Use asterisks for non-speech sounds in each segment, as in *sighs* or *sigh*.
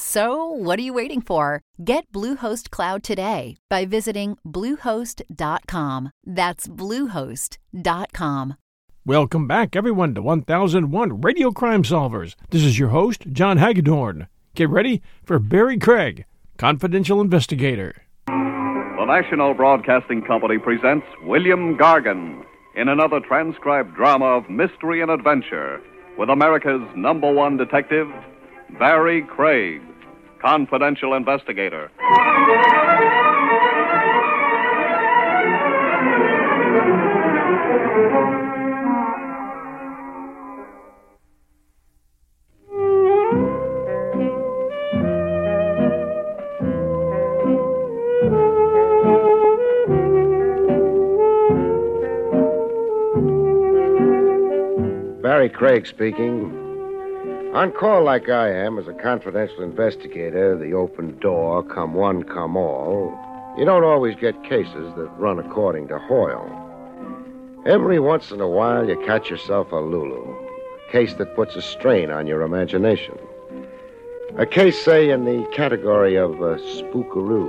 So, what are you waiting for? Get Bluehost Cloud today by visiting Bluehost.com. That's Bluehost.com. Welcome back, everyone, to 1001 Radio Crime Solvers. This is your host, John Hagedorn. Get ready for Barrie Craig, confidential investigator. The National Broadcasting Company presents William Gargan in another transcribed drama of mystery and adventure with America's number one detective, Barrie Craig, confidential investigator. Barrie Craig speaking. On call like I am as a confidential investigator, the open door, come one, come all, you don't always get cases that run according to Hoyle. Every once in a while, you catch yourself a Lulu, a case that puts a strain on your imagination. A case, say, in the category of uh, spookaroo.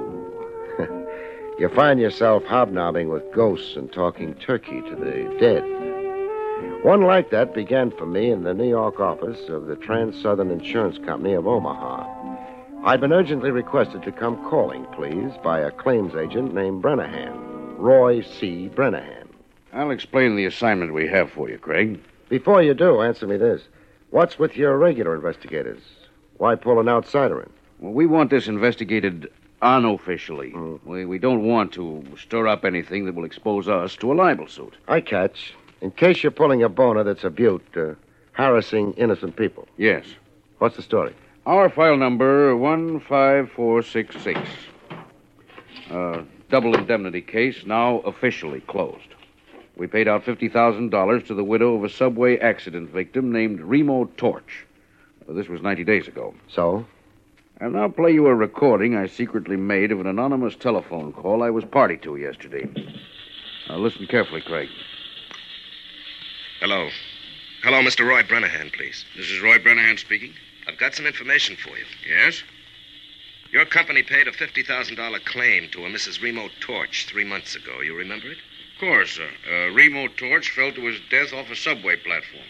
*laughs* you find yourself hobnobbing with ghosts and talking turkey to the dead. One like that began for me in the New York office of the Trans Southern Insurance Company of Omaha. I'd been urgently requested to come calling, please, by a claims agent named Brennahan, Roy C. Brennahan. I'll explain the assignment we have for you, Craig. Before you do, answer me this. What's with your regular investigators? Why pull an outsider in? Well, we want this investigated unofficially. Mm. We, we don't want to stir up anything that will expose us to a libel suit. I catch. In case you're pulling a boner that's a butte, uh, harassing innocent people. Yes. What's the story? Our file number 15466. Uh, double indemnity case now officially closed. We paid out $50,000 to the widow of a subway accident victim named Remo Torch. Uh, this was 90 days ago. So? I'll now play you a recording I secretly made of an anonymous telephone call I was party to yesterday. Now, listen carefully, Craig. Hello. Hello, Mr. Roy Brennahan, please. This is Roy Brennahan speaking. I've got some information for you. Yes? Your company paid a $50,000 claim to a Mrs. Remo Torch three months ago. You remember it? Of course, sir. Uh, Remo Torch fell to his death off a subway platform.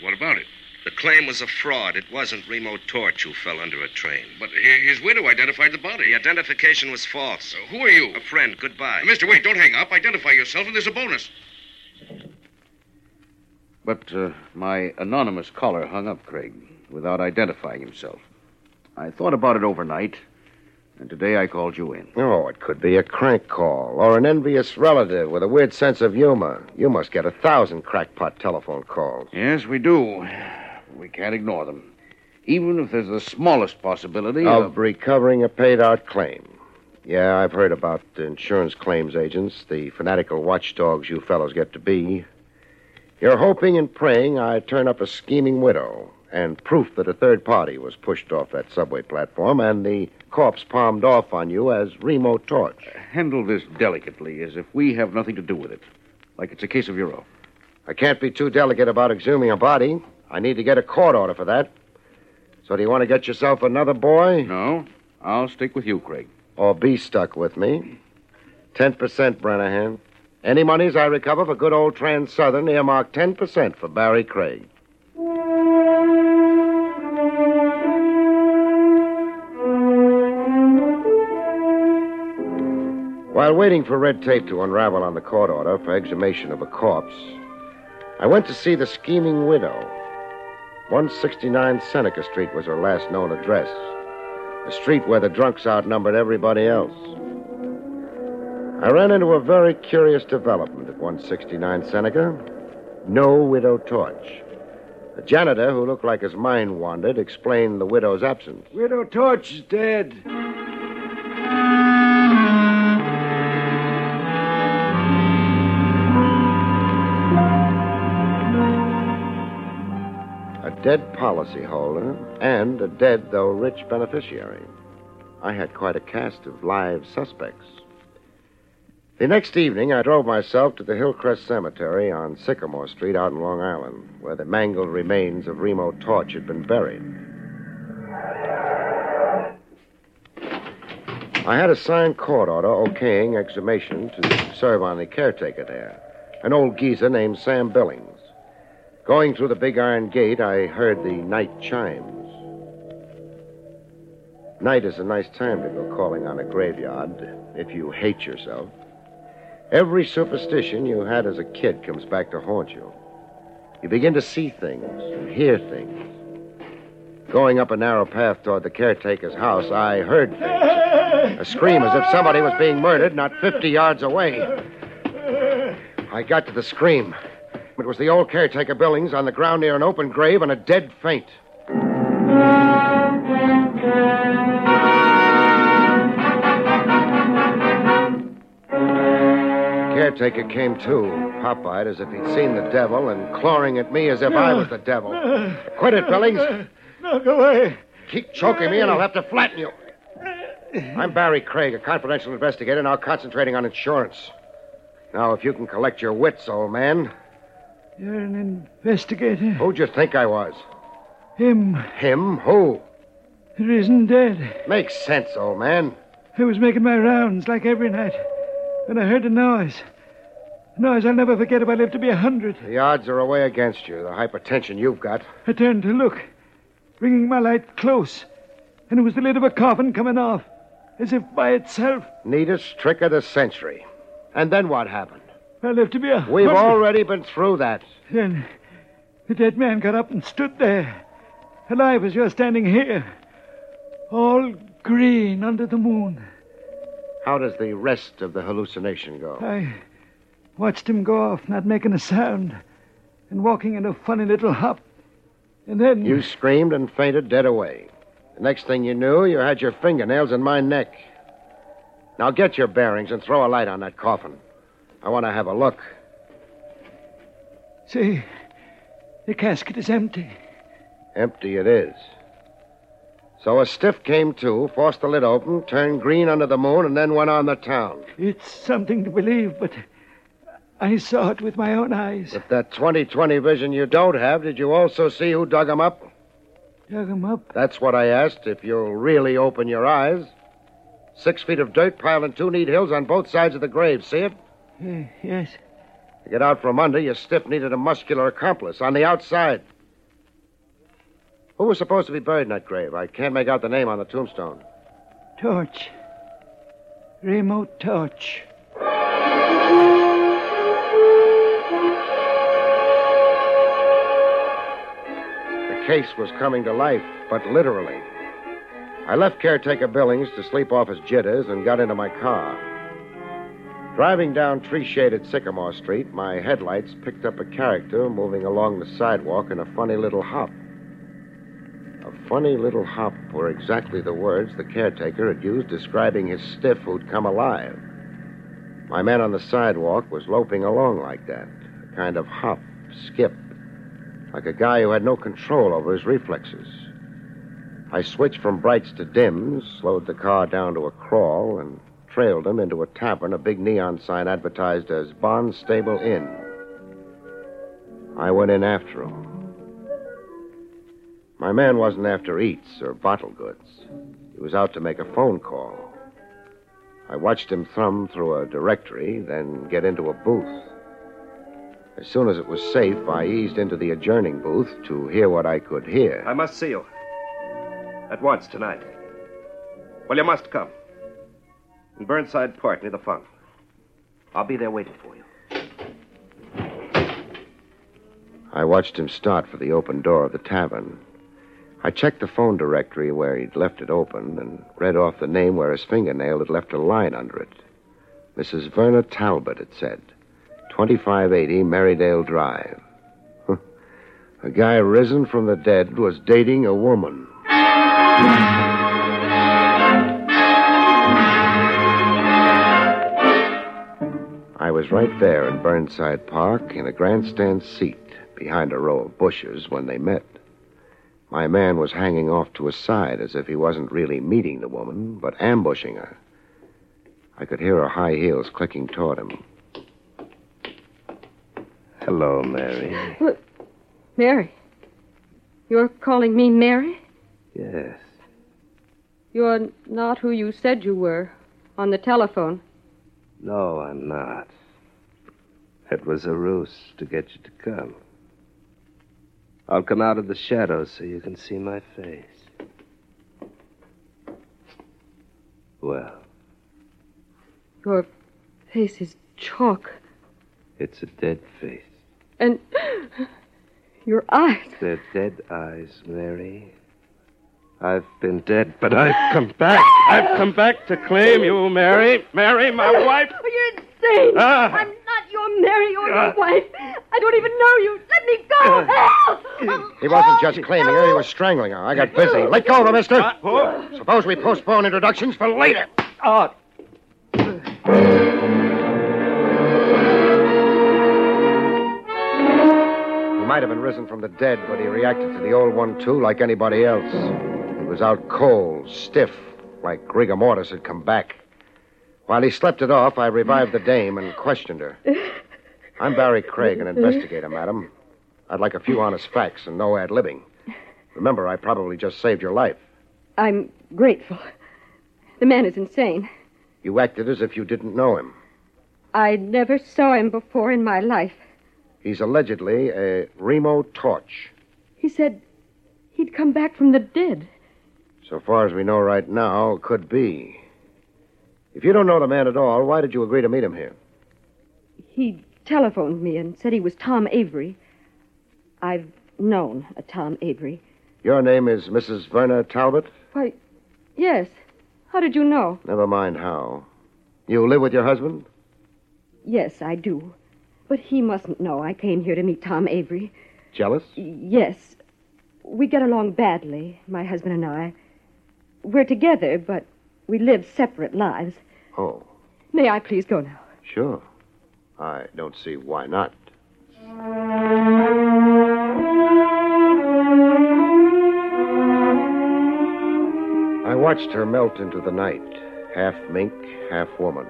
What about it? The claim was a fraud. It wasn't Remo Torch who fell under a train. But his widow identified the body. The identification was false. Uh, who are you? A friend. Goodbye. Uh, Mister, wait, don't hang up. Identify yourself, and there's a bonus. But uh, my anonymous caller hung up, Craig, without identifying himself. I thought about it overnight, and today I called you in. Oh, it could be a crank call or an envious relative with a weird sense of humor. You must get a thousand crackpot telephone calls. Yes, we do. We can't ignore them. Even if there's the smallest possibility Of recovering a paid out claim. Yeah, I've heard about the insurance claims agents, the fanatical watchdogs you fellows get to be. You're hoping and praying I turn up a scheming widow and proof that a third party was pushed off that subway platform and the corpse palmed off on you as Remo Torch. Handle this delicately, as if we have nothing to do with it. Like it's a case of your own. I can't be too delicate about exhuming a body. I need to get a court order for that. So do you want to get yourself another boy? No, I'll stick with you, Craig. Or be stuck with me? 10% Brennahan. Any monies I recover for good old Trans Southern earmark 10% for Barrie Craig. While waiting for red tape to unravel on the court order for exhumation of a corpse, I went to see the scheming widow. 169 Seneca Street was her last known address. a street where the drunks outnumbered everybody else. I ran into a very curious development at 169 Seneca. No widow torch. The janitor, who looked like his mind wandered, explained the widow's absence. Widow Torch is dead. A dead policyholder and a dead, though rich, beneficiary. I had quite a cast of live suspects. The next evening, I drove myself to the Hillcrest Cemetery on Sycamore Street out in Long Island, where the mangled remains of Remo Torch had been buried. I had a signed court order okaying exhumation to serve on the caretaker there, an old geezer named Sam Billings. Going through the big iron gate, I heard the night chimes. Night is a nice time to go calling on a graveyard if you hate yourself. Every superstition you had as a kid comes back to haunt you. You begin to see things and hear things. Going up a narrow path toward the caretaker's house, I heard things. A scream as if somebody was being murdered not 50 yards away. I got to the scream. It was the old caretaker Billings on the ground near an open grave and a dead faint. Caretaker came to, pop-eyed as if he'd seen the devil and clawing at me as if I was the devil. Quit it, Billings. No, go away. Keep choking me and I'll have to flatten you. I'm Barrie Craig, a confidential investigator, now concentrating on insurance. Now, if you can collect your wits, old man. You're an investigator. Who'd you think I was? Him. Him? Who? There isn't dead. Makes sense, old man. I was making my rounds like every night when I heard a noise. A noise I'll never forget if I live to be a hundred. The odds are away against you, the hypertension you've got. I turned to look, bringing my light close, and it was the lid of a coffin coming off, as if by itself. Neatest trick of the century. And then what happened? I lived to be a We've already been through that. Then the dead man got up and stood there, alive as you're standing here, all green under the moon. How does the rest of the hallucination go? I watched him go off, not making a sound, and walking in a funny little hop. And then. You screamed and fainted dead away. The next thing you knew, you had your fingernails in my neck. Now get your bearings and throw a light on that coffin. I want to have a look. See, the casket is empty. Empty it is. So a stiff came to, forced the lid open, turned green under the moon, and then went on the town. It's something to believe, but I saw it with my own eyes. With that 2020 vision you don't have, did you also see who dug 'em up? Dug him up. That's what I asked, if you'll really open your eyes. Six feet of dirt piled in two neat hills on both sides of the grave. See it? Eh, yes. To get out from under, your stiff needed a muscular accomplice on the outside. Who was supposed to be buried in that grave? I can't make out the name on the tombstone. Torch. Remo Torch. Case was coming to life, but literally. I left caretaker Billings to sleep off his jitters and got into my car. Driving down tree shaded Sycamore Street, my headlights picked up a character moving along the sidewalk in a funny little hop. A funny little hop were exactly the words the caretaker had used describing his stiff who'd come alive. My man on the sidewalk was loping along like that, a kind of hop, skip, like a guy who had no control over his reflexes. I switched from brights to dims, slowed the car down to a crawl, and trailed him into a tavern, a big neon sign advertised as Barnstable Inn. I went in after him. My man wasn't after eats or bottle goods. He was out to make a phone call. I watched him thumb through a directory, then get into a booth. As soon as it was safe, I eased into the adjourning booth to hear what I could hear. I must see you. At once, tonight. Well, you must come. In Burnside Park, near the fund. I'll be there waiting for you. I watched him start for the open door of the tavern. I checked the phone directory where he'd left it open and read off the name where his fingernail had left a line under it. Mrs. Verna Talbot, it said. 2580 Merrydale Drive. *laughs* a guy risen from the dead was dating a woman. I was right there in Burnside Park in a grandstand seat behind a row of bushes when they met. My man was hanging off to his side as if he wasn't really meeting the woman, but ambushing her. I could hear her high heels clicking toward him. Hello, Mary. Mary. You're calling me Mary? Yes. You're not who you said you were on the telephone. No, I'm not. It was a ruse to get you to come. I'll come out of the shadows so you can see my face. Well, Your face is chalk. it's a dead face. And your eyes. They're dead eyes, Mary. I've been dead, but I've come back. I've come back to claim you, Mary. Mary, my wife. Oh, you're insane. Ah. I'm not your Mary or Ah. your wife. I don't even know you. Let me go. Help! He wasn't just claiming her, he was strangling her. I got busy. Let go of her, mister. Oh. Suppose we postpone introductions for later. Oh, might have been risen from the dead, but he reacted to the old one, too, like anybody else. He was out cold, stiff, like rigor mortis had come back. While he slept it off, I revived the dame and questioned her. I'm Barrie Craig, an investigator, madam. I'd like a few honest facts and no ad libbing. Remember, I probably just saved your life. I'm grateful. The man is insane. You acted as if you didn't know him. I never saw him before in my life. He's allegedly a Remo Torch. He said he'd come back from the dead. So far as we know right now, could be. If you don't know the man at all, why did you agree to meet him here? He telephoned me and said he was Tom Avery. I've known a Tom Avery. Your name is Mrs. Verna Talbot? Why, yes. How did you know? Never mind how. You live with your husband? Yes, I do. But he mustn't know I came here to meet Tom Avery. Jealous? Yes. We get along badly, my husband and I. We're together, but we live separate lives. Oh, May I please go now? sure. I don't see why not. I watched her melt into the night, half mink, half woman.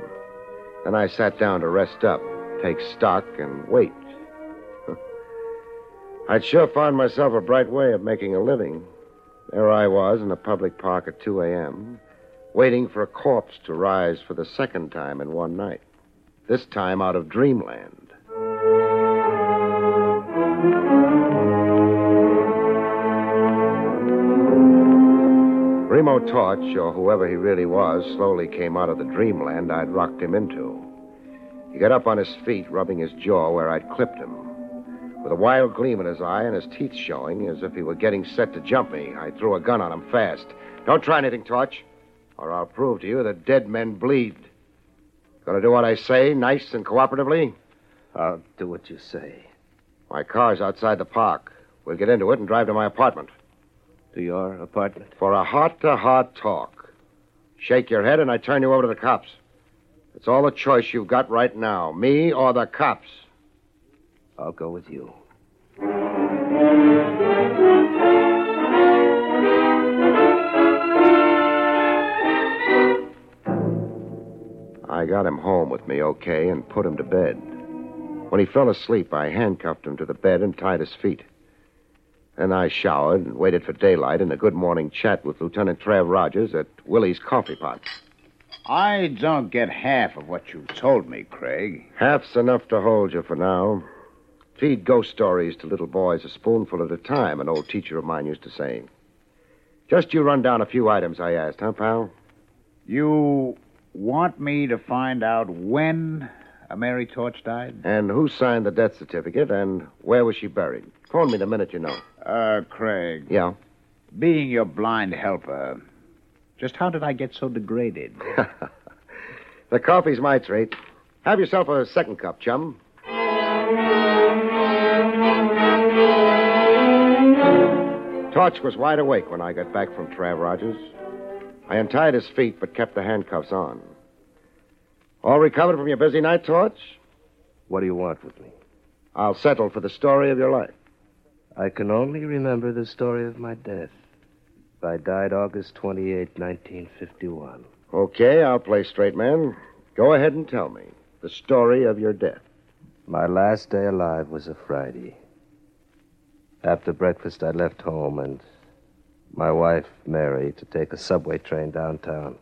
Then I sat down to rest up, take stock, and wait. *laughs* I'd sure found myself a bright way of making a living. There I was in a public park at 2 a.m., waiting for a corpse to rise for the second time in one night. This time out of dreamland. Remo Torch, or whoever he really was, slowly came out of the dreamland I'd rocked him into. He got up on his feet, rubbing his jaw where I'd clipped him. With a wild gleam in his eye and his teeth showing, as if he were getting set to jump me, I threw a gun on him fast. Don't try anything, Torch, or I'll prove to you that dead men bleed. Gonna do what I say, nice and cooperatively? I'll do what you say. My car's outside the park. We'll get into it and drive to my apartment. To your apartment? For a heart to heart talk. Shake your head and I turn you over to the cops. It's all the choice you've got right now me or the cops. I'll go with you. I got him home with me okay and put him to bed. When he fell asleep, I handcuffed him to the bed and tied his feet. Then I showered and waited for daylight and a good morning chat with Lieutenant Trav Rogers at Willie's Coffee Pot. I don't get half of what you've told me, Craig. Half's enough to hold you for now. Feed ghost stories to little boys a spoonful at a time, an old teacher of mine used to say. Just you run down a few items I asked, huh, pal? You want me to find out when a Mary Torch died? And who signed the death certificate, and where was she buried? Phone me the minute you know. Uh, Craig. Yeah? being your blind helper, just how did I get so degraded? *laughs* the coffee's my treat. Have yourself a second cup, chum. Torch was wide awake when I got back from Trav Rogers. I untied his feet but kept the handcuffs on. All recovered from your busy night, Torch? What do you want with me? I'll settle for the story of your life. I can only remember the story of my death. I died August 28, 1951. Okay, I'll play straight man. Go ahead and tell me the story of your death. My last day alive was a Friday. After breakfast, I left home and my wife, Mary, to take a subway train downtown.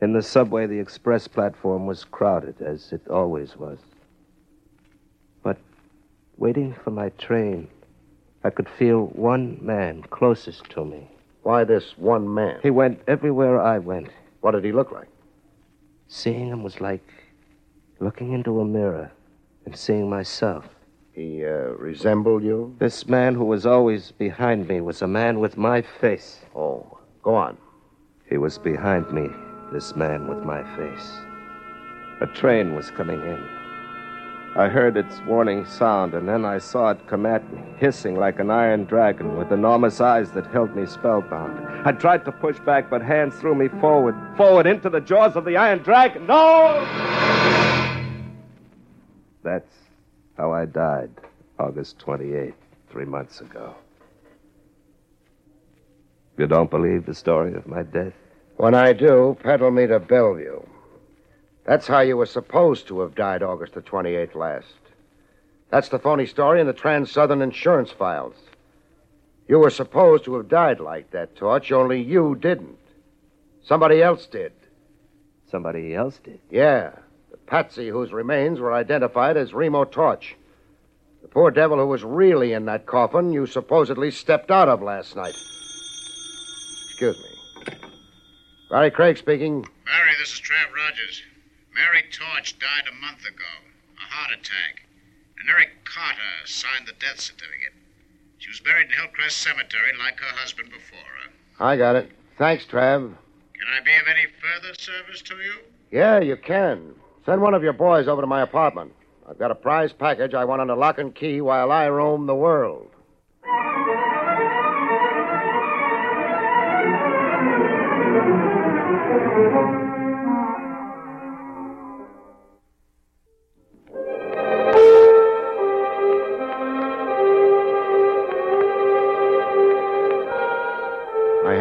In the subway, the express platform was crowded, as it always was. But waiting for my train, I could feel one man closest to me. Why this one man? He went everywhere I went. What did he look like? Seeing him was like looking into a mirror and seeing myself. He uh, resembled you? This man who was always behind me was a man with my face. Oh, go on. He was behind me, this man with my face. A train was coming in. I heard its warning sound, and then I saw it come at me, hissing like an iron dragon with enormous eyes that held me spellbound. I tried to push back, but hands threw me forward, forward into the jaws of the iron dragon. No! That's how I died, August 28th, three months ago. You don't believe the story of my death? When I do, peddle me to Bellevue. That's how you were supposed to have died August the 28th last. That's the phony story in the Trans Southern insurance files. You were supposed to have died like that, Torch, only you didn't. Somebody else did. Somebody else did? Yeah. The patsy whose remains were identified as Remo Torch. The poor devil who was really in that coffin you supposedly stepped out of last night. Excuse me. Barrie Craig speaking. Barrie, this is Trav Rogers. Mary Torch died a month ago. A heart attack. And Eric Carter signed the death certificate. She was buried in Hillcrest Cemetery like her husband before her. I got it. Thanks, Trav. Can I be of any further service to you? Yeah, you can. Send one of your boys over to my apartment. I've got a prize package I want under lock and key while I roam the world.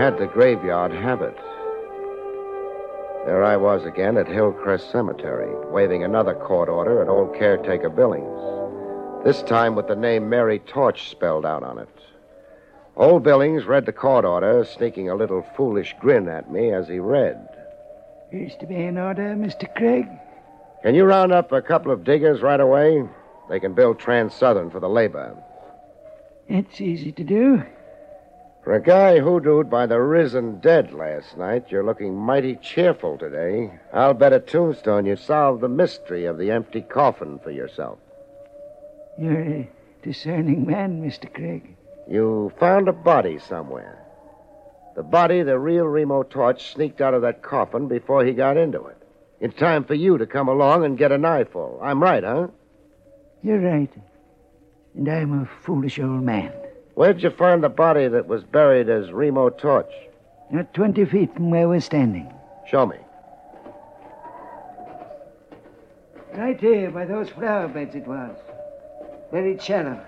Had the graveyard habit. There I was again at Hillcrest Cemetery, waving another court order at old caretaker Billings. This time with the name Mary Torch spelled out on it. Old Billings read the court order, sneaking a little foolish grin at me as he read. Here's to be an order, Mr. Craig. Can you round up a couple of diggers right away? They can build Trans Southern for the labor. It's easy to do. For a guy hoodooed by the risen dead last night, you're looking mighty cheerful today. I'll bet a tombstone you solved the mystery of the empty coffin for yourself. You're a discerning man, Mr. Craig. You found a body somewhere. The body the real Remo Torch sneaked out of that coffin before he got into it. In time for you to come along and get an eyeful. I'm right, huh? You're right. And I'm a foolish old man. Where'd you find the body that was buried as Remo Torch? Not 20 feet from where we're standing. Show me. Right here, by those flower beds it was. Buried shallow.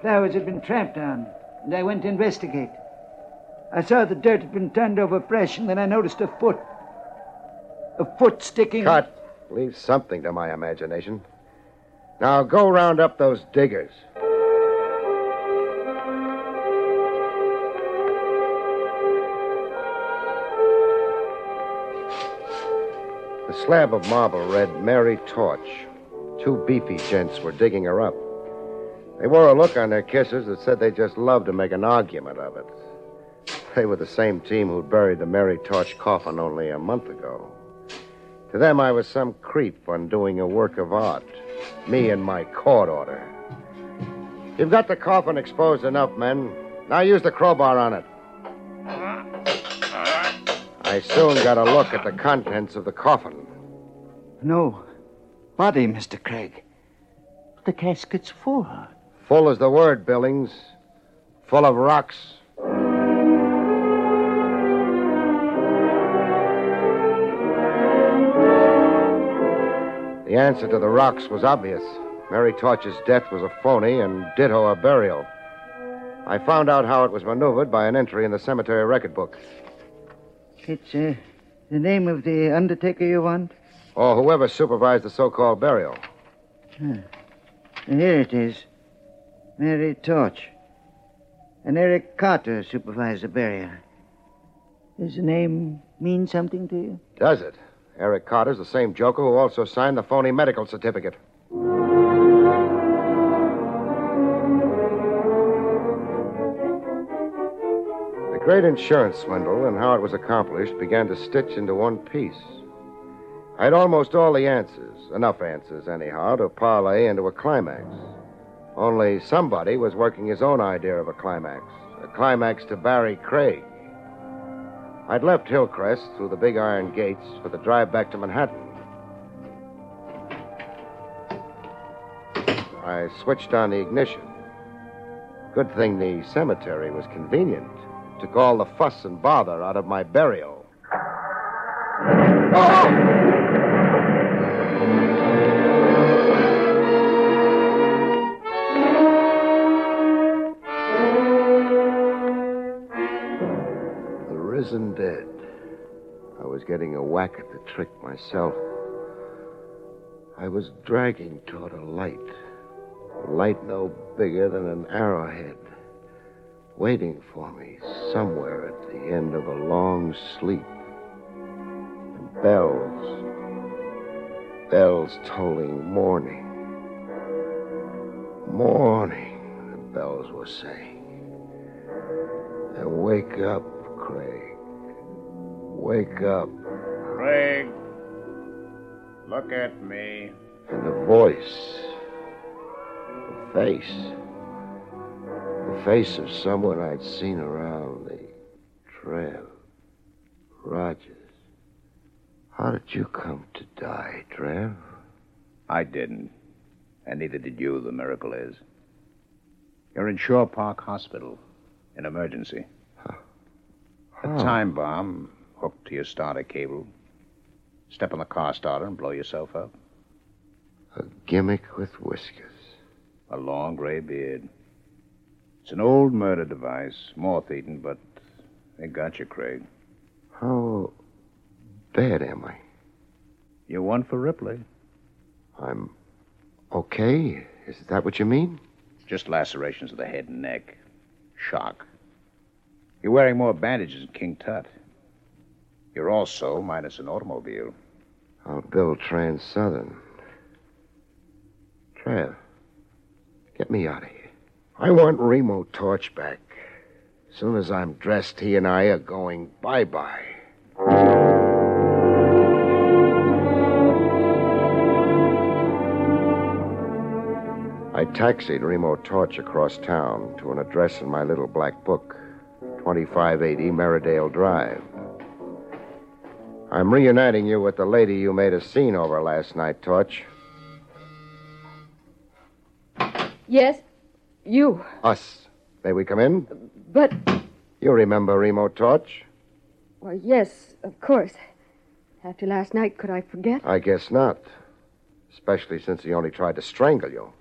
Flowers had been tramped on, and I went to investigate. I saw the dirt had been turned over fresh, and then I noticed a foot. A foot sticking. Cut. Leave something to my imagination. Now go round up those diggers. The slab of marble read Mary Torch. Two beefy gents were digging her up. They wore a look on their kisses that said they just loved to make an argument of it. They were the same team who buried the Mary Torch coffin only a month ago. To them, I was some creep undoing a work of art. Me and my court order. You've got the coffin exposed enough, men. Now use the crowbar on it. I soon got a look at the contents of the coffin. No. Body, Mr. Craig. The casket's full. Full is the word, Billings. Full of rocks. The answer to the rocks was obvious. Mary Torch's death was a phony, and ditto her burial. I found out how it was maneuvered by an entry in the cemetery record book. It's uh, the name of the undertaker you want? Or whoever supervised the so called burial. Huh. Here it is. Mary Torch. And Eric Carter supervised the burial. Does the name mean something to you? Does it? Eric Carter's the same joker who also signed the phony medical certificate. Great insurance swindle and how it was accomplished began to stitch into one piece. I had almost all the answers, enough answers, anyhow, to parlay into a climax. Only somebody was working his own idea of a climax, a climax to Barrie Craig. I'd left Hillcrest through the big iron gates for the drive back to Manhattan. I switched on the ignition. Good thing the cemetery was convenient. Took all the fuss and bother out of my burial. The risen dead. I was getting a whack at the trick myself. I was dragging toward a light. A light no bigger than an arrowhead. Waiting for me somewhere at the end of a long sleep. And bells. Bells tolling morning. Morning, the bells were saying. And wake up, Craig. Wake up. Craig, look at me. And the voice. The face. The face of someone I'd seen around the trail. Rogers. How did you come to die, Trav? I didn't. And neither did you, the miracle is. You're in Shore Park Hospital. In emergency. A time bomb hooked to your starter cable. Step on the car starter and blow yourself up. A gimmick with whiskers. A long gray beard. It's an old murder device, moth eaten, but they got you, Craig. How bad am I? You're one for Ripley. I'm okay? Is that what you mean? Just lacerations of the head and neck. Shock. You're wearing more bandages than King Tut. You're also minus an automobile. I'll build Trans Southern. Trav, get me out of here. I want Remo Torch back. Soon as I'm dressed, he and I are going bye bye. I taxied Remo Torch across town to an address in my little black book 2580 Meridale Drive. I'm reuniting you with the lady you made a scene over last night, Torch. Yes? You. Us. May we come in? But, You remember Remo Torch? well, yes, of course. After last night, could I forget? I guess not. Especially since he only tried to strangle you.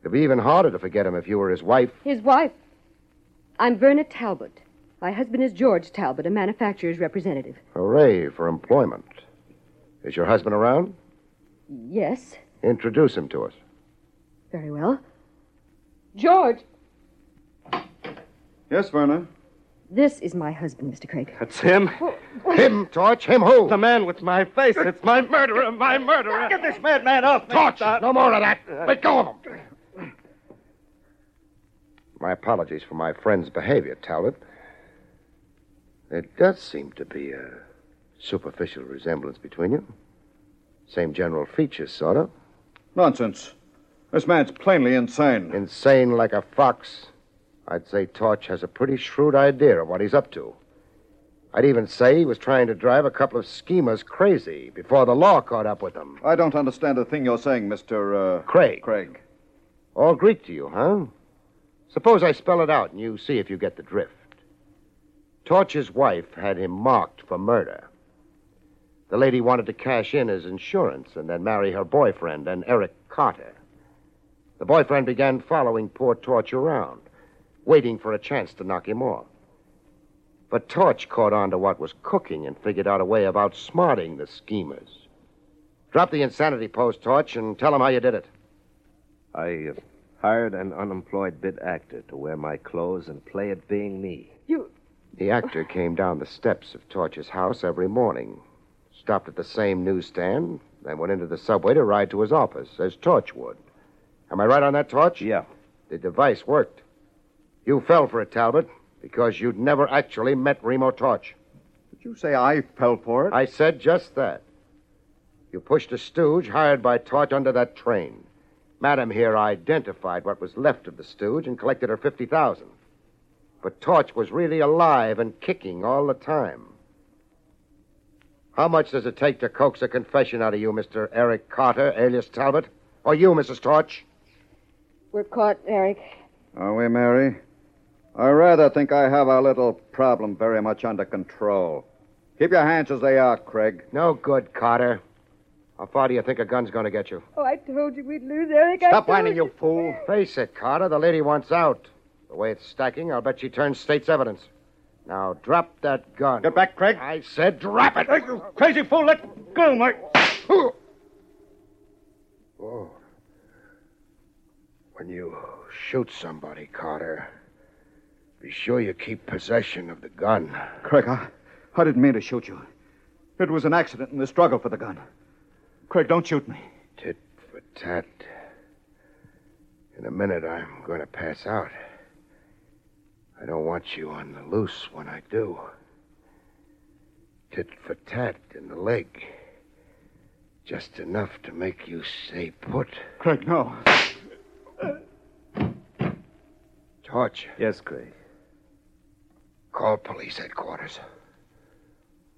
It'd be even harder to forget him if you were his wife. His wife. I'm Verna Talbot. My husband is George Talbot, a manufacturer's representative. Hooray for employment. Is your husband around? Yes, Introduce him to us. very well. George, Yes, Verna. this is my husband, Mr. Craig. That's him. Him, Torch? Him who? The man with my face. It's my murderer, my murderer. Get this madman off me. Torch! No more of that. Let go of him. My apologies for my friend's behavior, Talbot. There does seem to be a superficial resemblance between you. Same general features, sort of. Nonsense. This man's plainly insane. Insane like a fox. I'd say Torch has a pretty shrewd idea of what he's up to. I'd even say he was trying to drive a couple of schemers crazy before the law caught up with them. I don't understand a thing you're saying, Mr. Uh, Craig. Craig. All Greek to you, huh? Suppose I spell it out and you see if you get the drift. Torch's wife had him marked for murder. The lady wanted to cash in his insurance and then marry her boyfriend, an Eric Carter. The boyfriend began following poor Torch around, waiting for a chance to knock him off. But Torch caught on to what was cooking and figured out a way of outsmarting the schemers. Drop the insanity post, Torch, and tell them how you did it. I uh, hired an unemployed bit actor to wear my clothes and play at being me. You. The actor came down the steps of Torch's house every morning, stopped at the same newsstand, then went into the subway to ride to his office, as Torch would. Am I right on that, Torch? Yeah. The device worked. You fell for it, Talbot, because you'd never actually met Remo Torch. Did you say I fell for it? I said just that. You pushed a stooge hired by Torch under that train. Madam here identified what was left of the stooge and collected her 50000 But Torch was really alive and kicking all the time. How much does it take to coax a confession out of you, Mr. Eric Carter, alias Talbot? Or you, Mrs. Torch? We're caught, Eric. Are we, Mary? I rather think I have our little problem very much under control. Keep your hands as they are, Craig. No good, Carter. How far do you think a gun's going to get you? Oh, I told you we'd lose, Eric. Stop whining, you fool. Face it, Carter. The lady wants out. The way it's stacking, I'll bet she turns state's evidence. Now, drop that gun. Get back, Craig. I said drop it. you crazy fool. Let go, Mike. Oh. When you shoot somebody, Carter, be sure you keep possession of the gun. Craig, I, I didn't mean to shoot you. It was an accident in the struggle for the gun. Craig, don't shoot me. Tit for tat. In a minute, I'm going to pass out. I don't want you on the loose when I do. Tit for tat in the leg. Just enough to make you stay put. Craig, no. Torch, Yes, Craig. call police headquarters.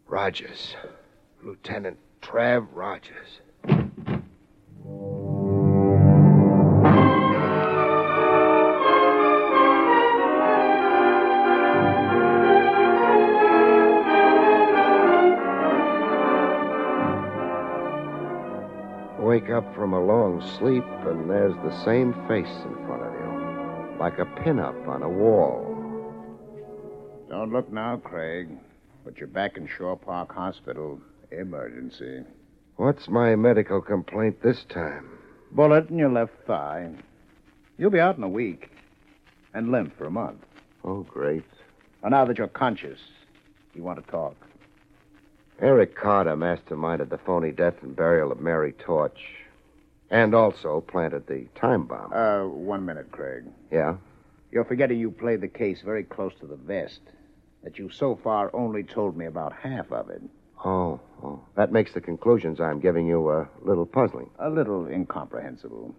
Rogers. Lieutenant Trav Rogers. Up from a long sleep, and there's the same face in front of you, like a pin-up on a wall. Don't look now, Craig. But you're back in Shore Park Hospital. Emergency. What's my medical complaint this time? Bullet in your left thigh. You'll be out in a week. And limp for a month. Oh, great. Well, now that you're conscious, you want to talk. Eric Carter masterminded the phony death and burial of Mary Torch. And also planted the time bomb. Uh, one minute, Craig. Yeah? You're forgetting you played the case very close to the vest. That you so far only told me about half of it. Oh, oh. That makes the conclusions I'm giving you a little puzzling. A little incomprehensible.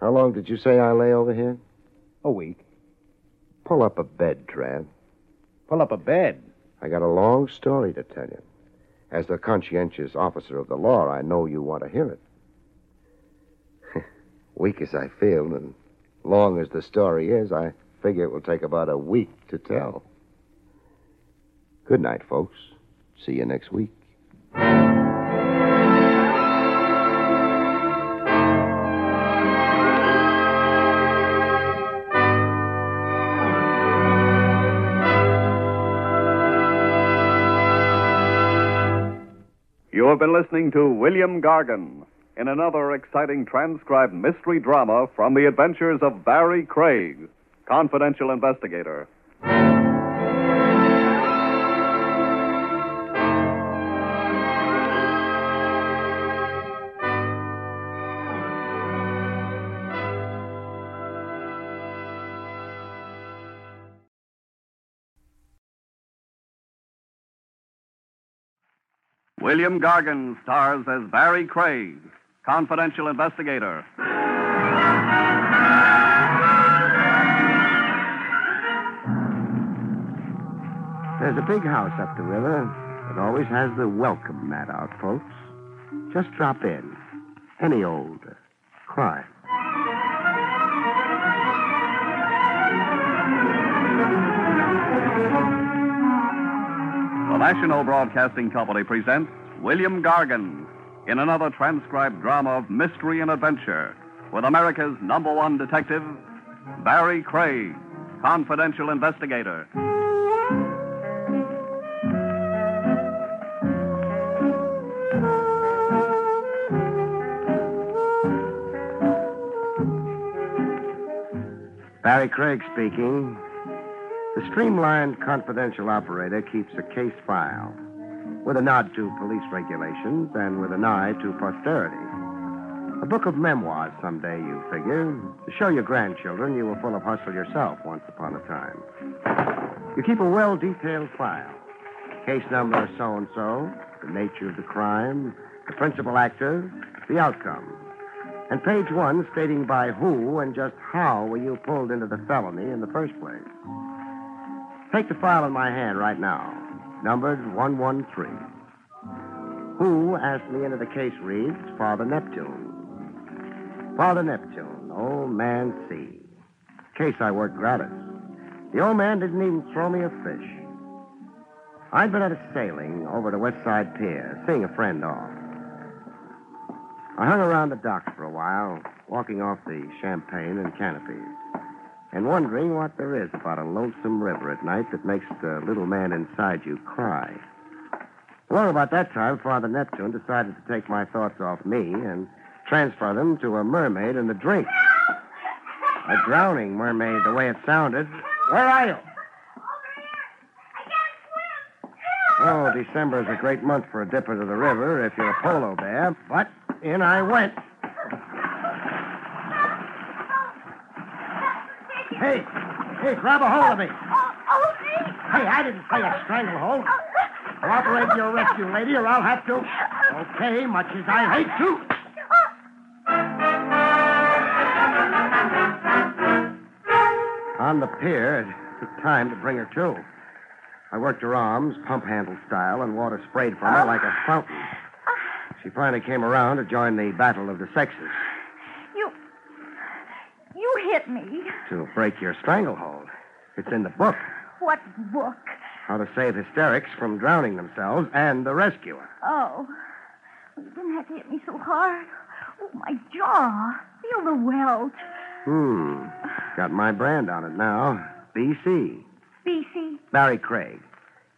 How long did you say I lay over here? A week. Pull up a bed, Trav. Pull up a bed. I got a long story to tell you. As the conscientious officer of the law, I know you want to hear it. Weak as I feel, and long as the story is, I figure it will take about a week to tell. Good night, folks. See you next week. You have been listening to William Gargan in another exciting transcribed mystery drama from the adventures of Barrie Craig, confidential investigator. William Gargan stars as Barrie Craig, confidential investigator. There's a big house up the river that always has the welcome mat out, folks. Just drop in. Any old uh, crime. The National Broadcasting Company presents William Gargan in another transcribed drama of mystery and adventure with America's number one detective, Barrie Craig, confidential investigator. Barrie Craig speaking. The streamlined confidential operator keeps a case file with a nod to police regulations and with an eye to posterity. A book of memoirs someday, you figure, to show your grandchildren you were full of hustle yourself once upon a time. You keep a well detailed file. Case number so and so, the nature of the crime, the principal actors, the outcome. And page one stating by who and just how were you pulled into the felony in the first place. Take the file in my hand right now, numbered 113. Who asked me into the case reads Father Neptune. Father Neptune, old man C. Case I worked gratis. The old man didn't even throw me a fish. I'd been at a sailing over to West Side Pier, seeing a friend off. I hung around the docks for a while, walking off the champagne and canopies, and wondering what there is about a lonesome river at night that makes the little man inside you cry. Well, about that time, Father Neptune decided to take my thoughts off me and transfer them to a mermaid and the drink. A drowning mermaid, the way it sounded. Where are you? Over here. I can't swim. Oh, December is a great month for a dip into the river if you're a polo bear, but in I went. Hey, hey, grab a hold of me. Oh, oh, oh, hey, I didn't say a stranglehold. Cooperate your rescue, lady, or I'll have to. Okay, much as I hate to. On the pier, it took time to bring her to. I worked her arms, pump handle style, and water sprayed from her like a fountain. She finally came around to join the battle of the sexes. You. Hit me. To break your stranglehold. It's in the book. What book? How to save hysterics from drowning themselves and the rescuer. Oh. You didn't have to hit me so hard. Oh, my jaw. Feel the welt. Hmm. Got my brand on it now. BC. BC. Barrie Craig.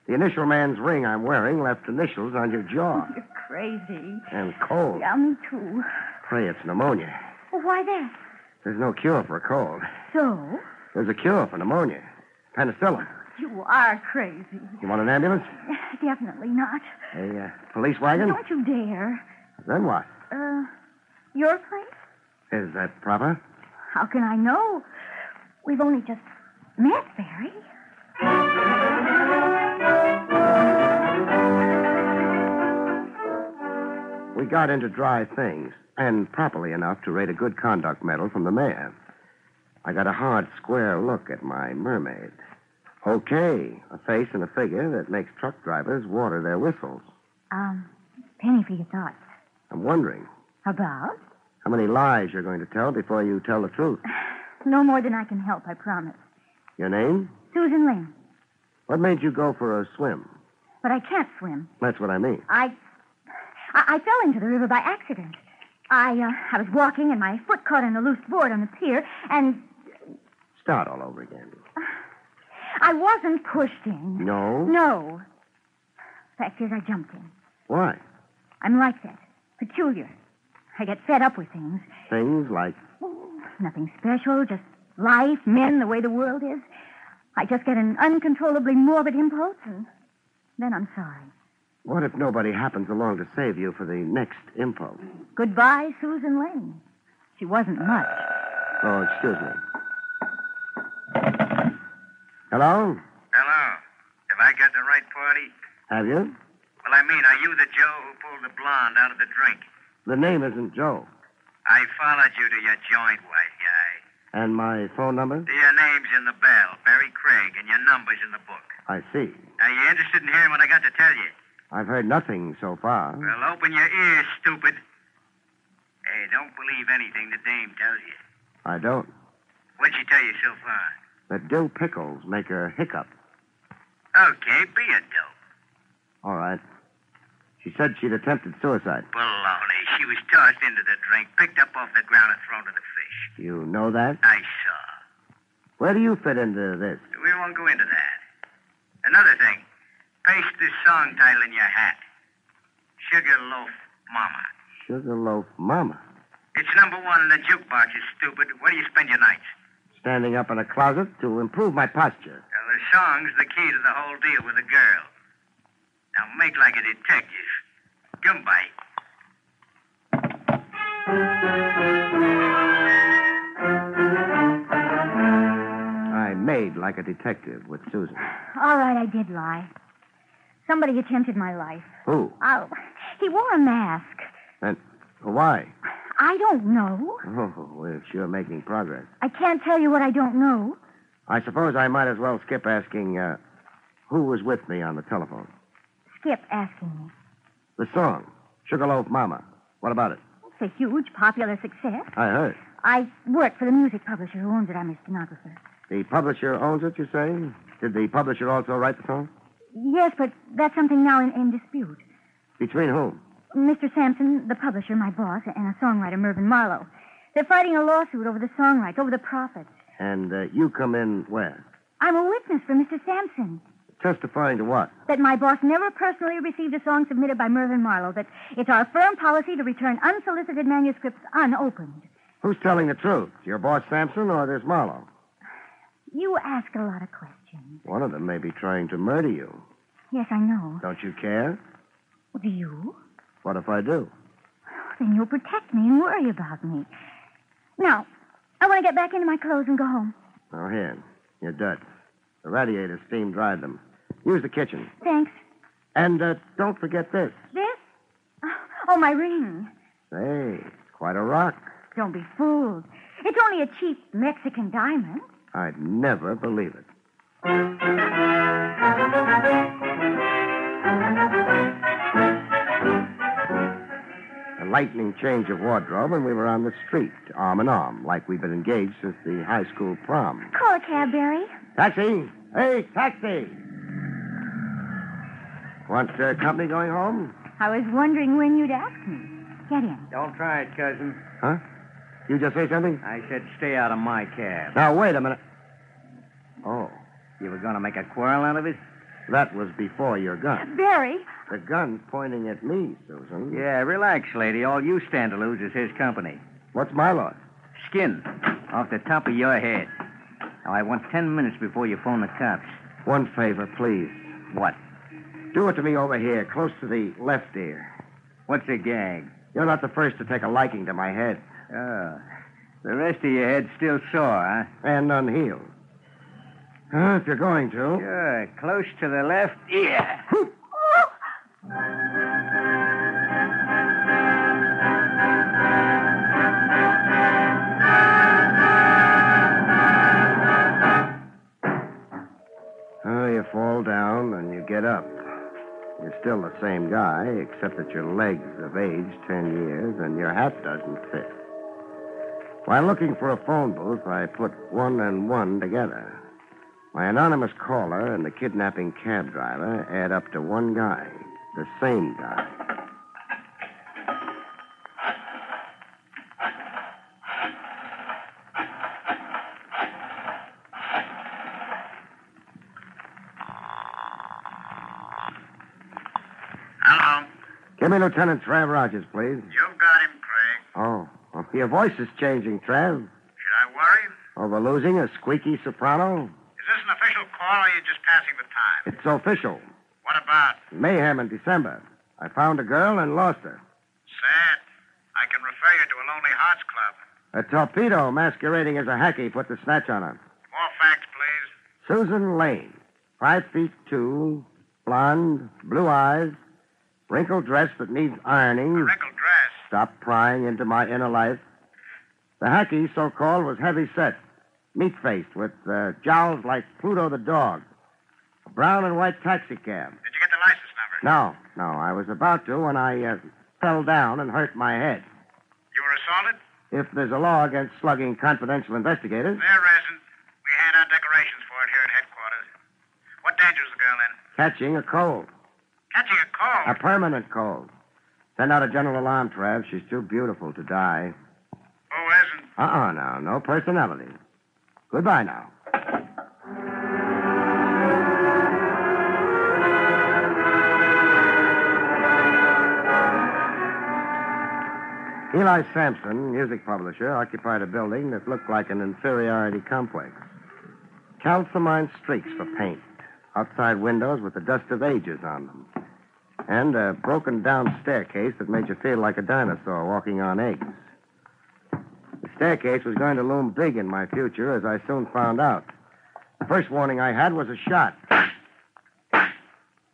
The initial man's ring I'm wearing left initials on your jaw. *laughs* You're crazy. And cold. Yeah, me too. Pray it's pneumonia. Well, why that? There's no cure for a cold. So? There's a cure for pneumonia. Penicillin. You are crazy. You want an ambulance? *laughs* Definitely not. A uh, police wagon? Don't you dare. Then what? Uh, your place? Is that proper? How can I know? We've only just met, Barrie. We got into dry things, and properly enough to rate a good conduct medal from the mayor. I got a hard, square look at my mermaid. Okay, a face and a figure that makes truck drivers water their whistles. Um, penny for your thoughts. I'm wondering About? how many lies you're going to tell before you tell the truth. *sighs* No more than I can help, I promise. Your name? Susan Lynn. What made you go for a swim? But I can't swim. That's what I mean. I, I, I fell into the river by accident. I, uh, I was walking and my foot caught on a loose board on the pier, and Start all over again. I wasn't pushed in. No? No. Fact is, I jumped in. Why? I'm like that. Peculiar. I get fed up with things. Things like Nothing special, just life, men, the way the world is. I just get an uncontrollably morbid impulse, and then I'm sorry. What if nobody happens along to save you for the next impulse? Goodbye, Susan Lane. She wasn't much. Oh, excuse me. Hello? Hello. Have I got the right party? Have you? Well, I mean, are you the Joe who pulled the blonde out of the drink? The name isn't Joe. I followed you to your joint, white guy. And my phone number? Your name's in the bell, Barrie Craig, and your number's in the book. I see. Are you interested in hearing what I got to tell you? I've heard nothing so far. Well, open your ears, stupid. Hey, don't believe anything the dame tells you. I don't. What'd she tell you so far? That dill pickles make her hiccup. Okay, be a dope. All right. She said she'd attempted suicide. Baloney. She was tossed into the drink, picked up off the ground, and thrown to the fish. You know that? I saw. Where do you fit into this? We won't go into that. Another thing. Paste this song title in your hat. Sugar Loaf Mama. Sugarloaf Mama. It's number one in the jukebox, you stupid. Where do you spend your nights? Standing up in a closet to improve my posture. Well, the song's the key to the whole deal with the girl. Now make like a detective. Come by. I made like a detective with Susan. All right, I did lie. Somebody attempted my life. Who? Oh, he wore a mask. And why? I don't know. Oh, we're sure making progress. I can't tell you what I don't know. I suppose I might as well skip asking uh, who was with me on the telephone. Skip asking me. The song, Sugarloaf Mama. What about it? It's a huge popular success. I heard. I work for the music publisher who owns it. I'm his stenographer. The publisher owns it, you say? Did the publisher also write the song? Yes, but that's something now in, in dispute. Between whom? Mr. Sampson, the publisher, my boss, and a songwriter, Mervyn Marlowe. They're fighting a lawsuit over the song rights, over the profits. And uh, you come in where? I'm a witness for Mr. Sampson. Testifying to what? That my boss never personally received a song submitted by Mervyn Marlowe. That it's our firm policy to return unsolicited manuscripts unopened. Who's telling the truth? Your boss Sampson or this Marlowe? You ask a lot of questions. One of them may be trying to murder you. Yes, I know. Don't you care? Do you? What if I do? Then you'll protect me and worry about me. Now, I want to get back into my clothes and go home. Oh, here. Your duds. The radiator steam dried them. Use the kitchen. Thanks. And uh, don't forget this. This? Oh, my ring. Say, it's quite a rock. Don't be fooled. It's only a cheap Mexican diamond. I'd never believe it. A lightning change of wardrobe, and we were on the street, arm in arm, like we've been engaged since the high school prom. Call a cab, Barrie. Taxi! Hey, taxi! Want uh, company going home? I was wondering when you'd ask me. Get in. Don't try it, cousin. Huh? You just say something? I said stay out of my cab. Now, wait a minute. Oh, You were going to make a quarrel out of it? that was before your gun. Barrie, The gun's pointing at me, Susan. Yeah, relax, lady. All you stand to lose is his company. What's my loss? Skin off the top of your head. Now, I want ten minutes before you phone the cops. One favor, please. What? Do it to me over here, close to the left ear. What's a gag? You're not the first to take a liking to my head. Oh. The rest of your head's still sore, huh? And unhealed. Uh, if you're going to. Sure. Close to the left ear. Oh, you fall down and you get up. You're still the same guy, except that your legs have aged ten years and your hat doesn't fit. While looking for a phone booth, I put one and one together. My anonymous caller and the kidnapping cab driver add up to one guy, the same guy. Hello. Give me Lieutenant Trav Rogers, please. You've got him, Craig. Oh, oh, your voice is changing, Trav. Should I worry? Over losing a squeaky soprano? Is this an official call or are you just passing the time? It's official. What about? Mayhem in December. I found a girl and lost her. Sad. I can refer you to a Lonely Hearts Club. A torpedo masquerading as a hacky put the snatch on her. More facts, please. Susan Lane, five feet two, blonde, blue eyes, wrinkled dress that needs ironing. Wrinkled dress. Stop prying into my inner life. The hacky, so called, was heavy set, meat faced, with uh, jowls like Pluto the dog. Brown and white taxi cab. Did you get the license number? No, no, I was about to when I uh, fell down and hurt my head. You were assaulted? If there's a law against slugging confidential investigators, There isn't. We hand out decorations for it here at headquarters. What danger's the girl in? catching a cold, Catching a cold. a permanent cold. Send out a general alarm, Trav. She's too beautiful to die. Who isn't? Uh-uh, now. No personality. Goodbye now. Eli Sampson, music publisher, occupied a building that looked like an inferiority complex. Calcimine streaks for paint, outside windows with the dust of ages on them, and a broken down staircase that made you feel like a dinosaur walking on eggs. The staircase was going to loom big in my future, as I soon found out. The first warning I had was a shot.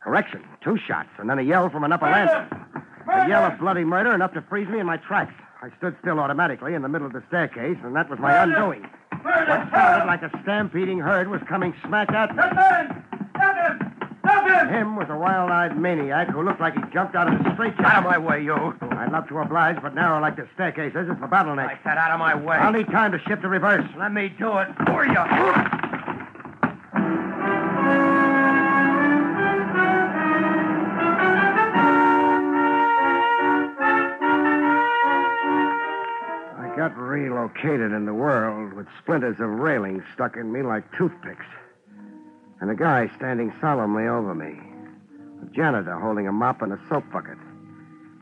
Correction, two shots, and then a yell from an upper landing. A yell of bloody murder enough to freeze me in my tracks. I stood still automatically in the middle of the staircase, and that was my undoing. What sounded like a stampeding herd was coming smack at me. Him Stop him! Him was a wild-eyed maniac who looked like he jumped out of a straight Out of my way, you. I'd love to oblige, but narrow like the staircase is, it's a bottleneck. I said out of my way. I'll need time to shift to reverse. Let me do it for you. Got relocated in the world with splinters of railing stuck in me like toothpicks. And a guy standing solemnly over me. A janitor holding a mop and a soap bucket.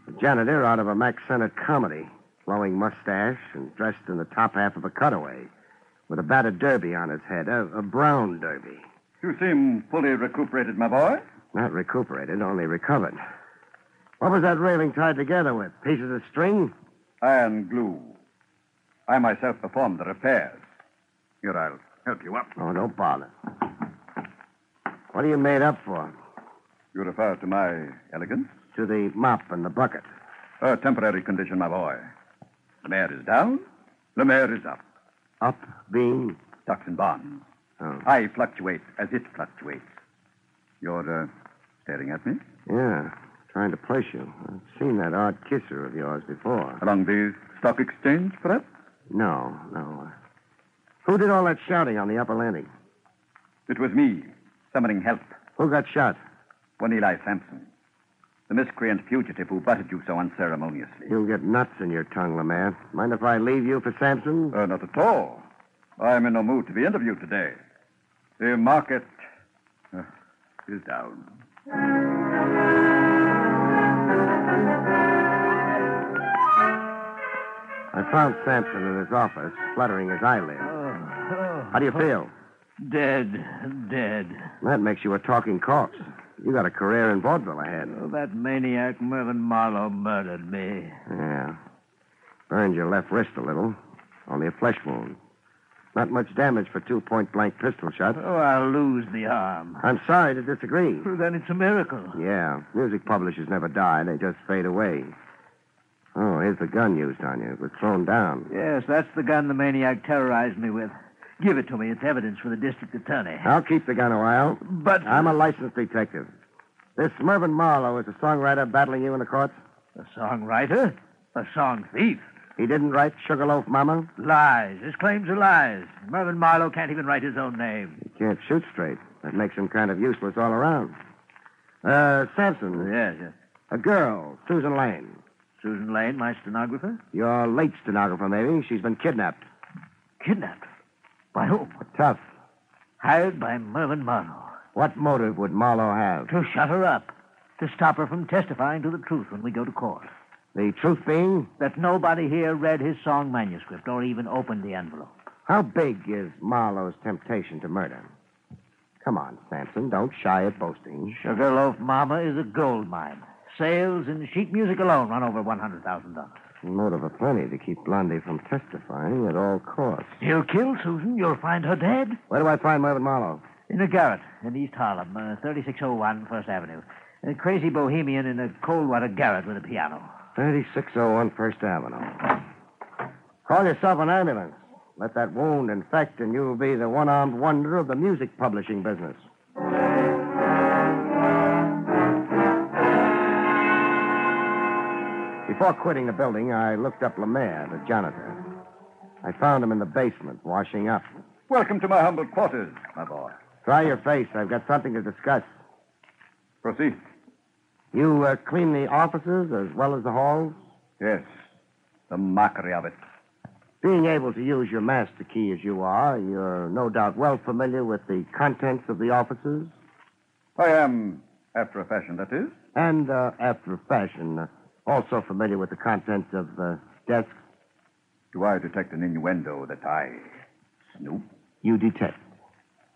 A janitor out of a Sennett comedy, flowing mustache and dressed in the top half of a cutaway, with a battered derby on his head, a, a brown derby. You seem fully recuperated, my boy. Not recuperated, only recovered. What was that railing tied together with? Pieces of string? Iron glue. I myself performed the repairs. Here, I'll help you up. Oh, don't bother. What are you made up for? You refer to my elegance? To the mop and the bucket. A temporary condition, my boy. The mayor is down, the mayor is up. Up being? Stocks and bonds. Oh. I fluctuate as it fluctuates. You're uh, staring at me? Yeah, trying to place you. I've seen that odd kisser of yours before. Along the stock exchange, perhaps? No, no. Who did all that shouting on the upper landing? It was me, summoning help. Who got shot? One Eli Sampson. The miscreant fugitive who butted you so unceremoniously. You'll get nuts in your tongue, Lamar. Mind if I leave you for Sampson? Uh, not at all. I'm in no mood to be interviewed today. The market uh, is down. Found Sampson in his office, fluttering his eyelids. Oh. How do you feel? Dead, dead. That makes you a talking corpse. You got a career in vaudeville ahead. Oh, that maniac Mervyn Marlowe murdered me. Yeah. Burned your left wrist a little. Only a flesh wound. Not much damage for two point blank pistol shots. Oh, I'll lose the arm. I'm sorry to disagree. Well, then it's a miracle. Yeah, music publishers never die, they just fade away. Oh, here's the gun used on you. It was thrown down. Yes, that's the gun the maniac terrorized me with. Give it to me. It's evidence for the district attorney. I'll keep the gun a while. But. I'm a licensed detective. This Mervyn Marlowe is a songwriter battling you in the courts? A songwriter? A song thief? He didn't write Sugarloaf Mama? Lies. His claims are lies. Mervyn Marlowe can't even write his own name. He can't shoot straight. That makes him kind of useless all around. Uh, Sampson. Yes, yes. A girl, Susan Lane. Susan Lane, my stenographer? Your late stenographer, maybe. She's been kidnapped. Kidnapped? By whom? Tough. Hired by Mervyn Marlowe. What motive would Marlowe have? To shut her up. To stop her from testifying to the truth when we go to court. The truth being? That nobody here read his song manuscript or even opened the envelope. How big is Marlowe's temptation to murder? Come on, Sampson. Don't shy at boasting. Sugarloaf Mama is a gold mine. Sales in sheet music alone run over $100,000. Motive plenty to keep Blondie from testifying at all costs. He'll kill Susan. You'll find her dead. Where do I find Mervyn Marlowe? In a garret in East Harlem, uh, 3601 First Avenue. A crazy bohemian in a cold water garret with a piano. 3601 First Avenue. Call yourself an ambulance. Let that wound infect, and you'll be the one armed wonder of the music publishing business. Before quitting the building, I looked up Lemaire, the janitor. I found him in the basement, washing up. Welcome to my humble quarters, my boy. Dry your face. I've got something to discuss. Proceed. You uh, clean the offices as well as the halls? Yes. The mockery of it. Being able to use your master key as you are, you're no doubt well familiar with the contents of the offices? I am, after a fashion, that is. And, uh, after a fashion, uh, also familiar with the contents of the desk? Do I detect an innuendo that I snoop? You detect.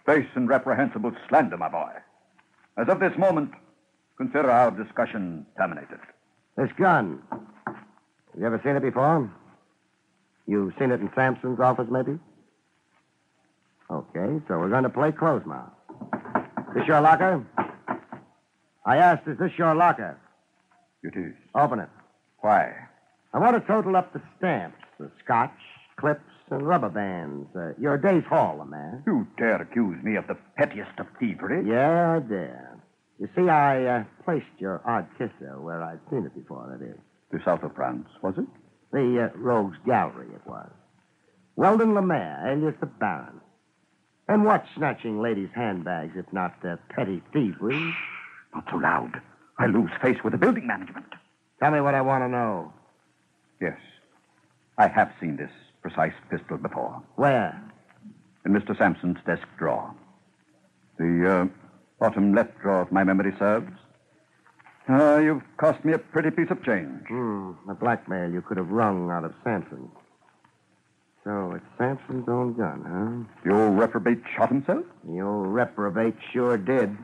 Base and reprehensible slander, my boy. As of this moment, consider our discussion terminated. This gun. Have you ever seen it before? You've seen it in Sampson's office, maybe? Okay, so we're going to play close mouth. This your locker? I asked, is this your locker? It is. Open it. Why? I want to total up the stamps, the scotch, clips, and rubber bands. Uh, your day's haul, a man. You dare accuse me of the pettiest of thievery? Yeah, I dare. You see, I uh, placed your odd kisser where I'd seen it before, that is. The south of France, was it? The uh, Rogues Gallery, it was. Weldon Lemaire, alias the Baron. And what snatching ladies' handbags, if not uh, petty thievery? Not so loud. I lose face with the building management. Tell me what I want to know. Yes. I have seen this precise pistol before. Where? In Mr. Sampson's desk drawer. The uh, bottom left drawer, if my memory serves. Uh, you've cost me a pretty piece of change. Hmm, the blackmail you could have wrung out of Sampson. So it's Sampson's own gun, huh? The old reprobate shot himself? The old reprobate sure did.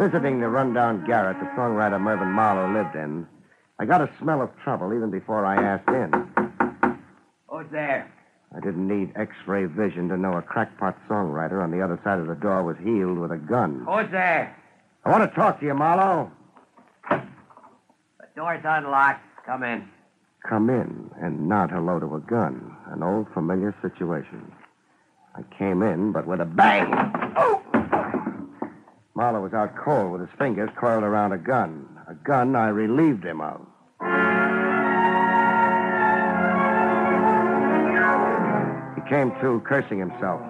Visiting the rundown garret the songwriter Mervyn Marlowe lived in, I got a smell of trouble even before I asked in. Who's there? I didn't need X-ray vision to know a crackpot songwriter on the other side of the door was healed with a gun. Who's there? I want to talk to you, Marlowe. The door's unlocked. Come in. Come in and not hello to a gun. An old familiar situation. I came in, but with a bang. Oh! Marlowe was out cold with his fingers coiled around a gun. A gun I relieved him of. He came to cursing himself.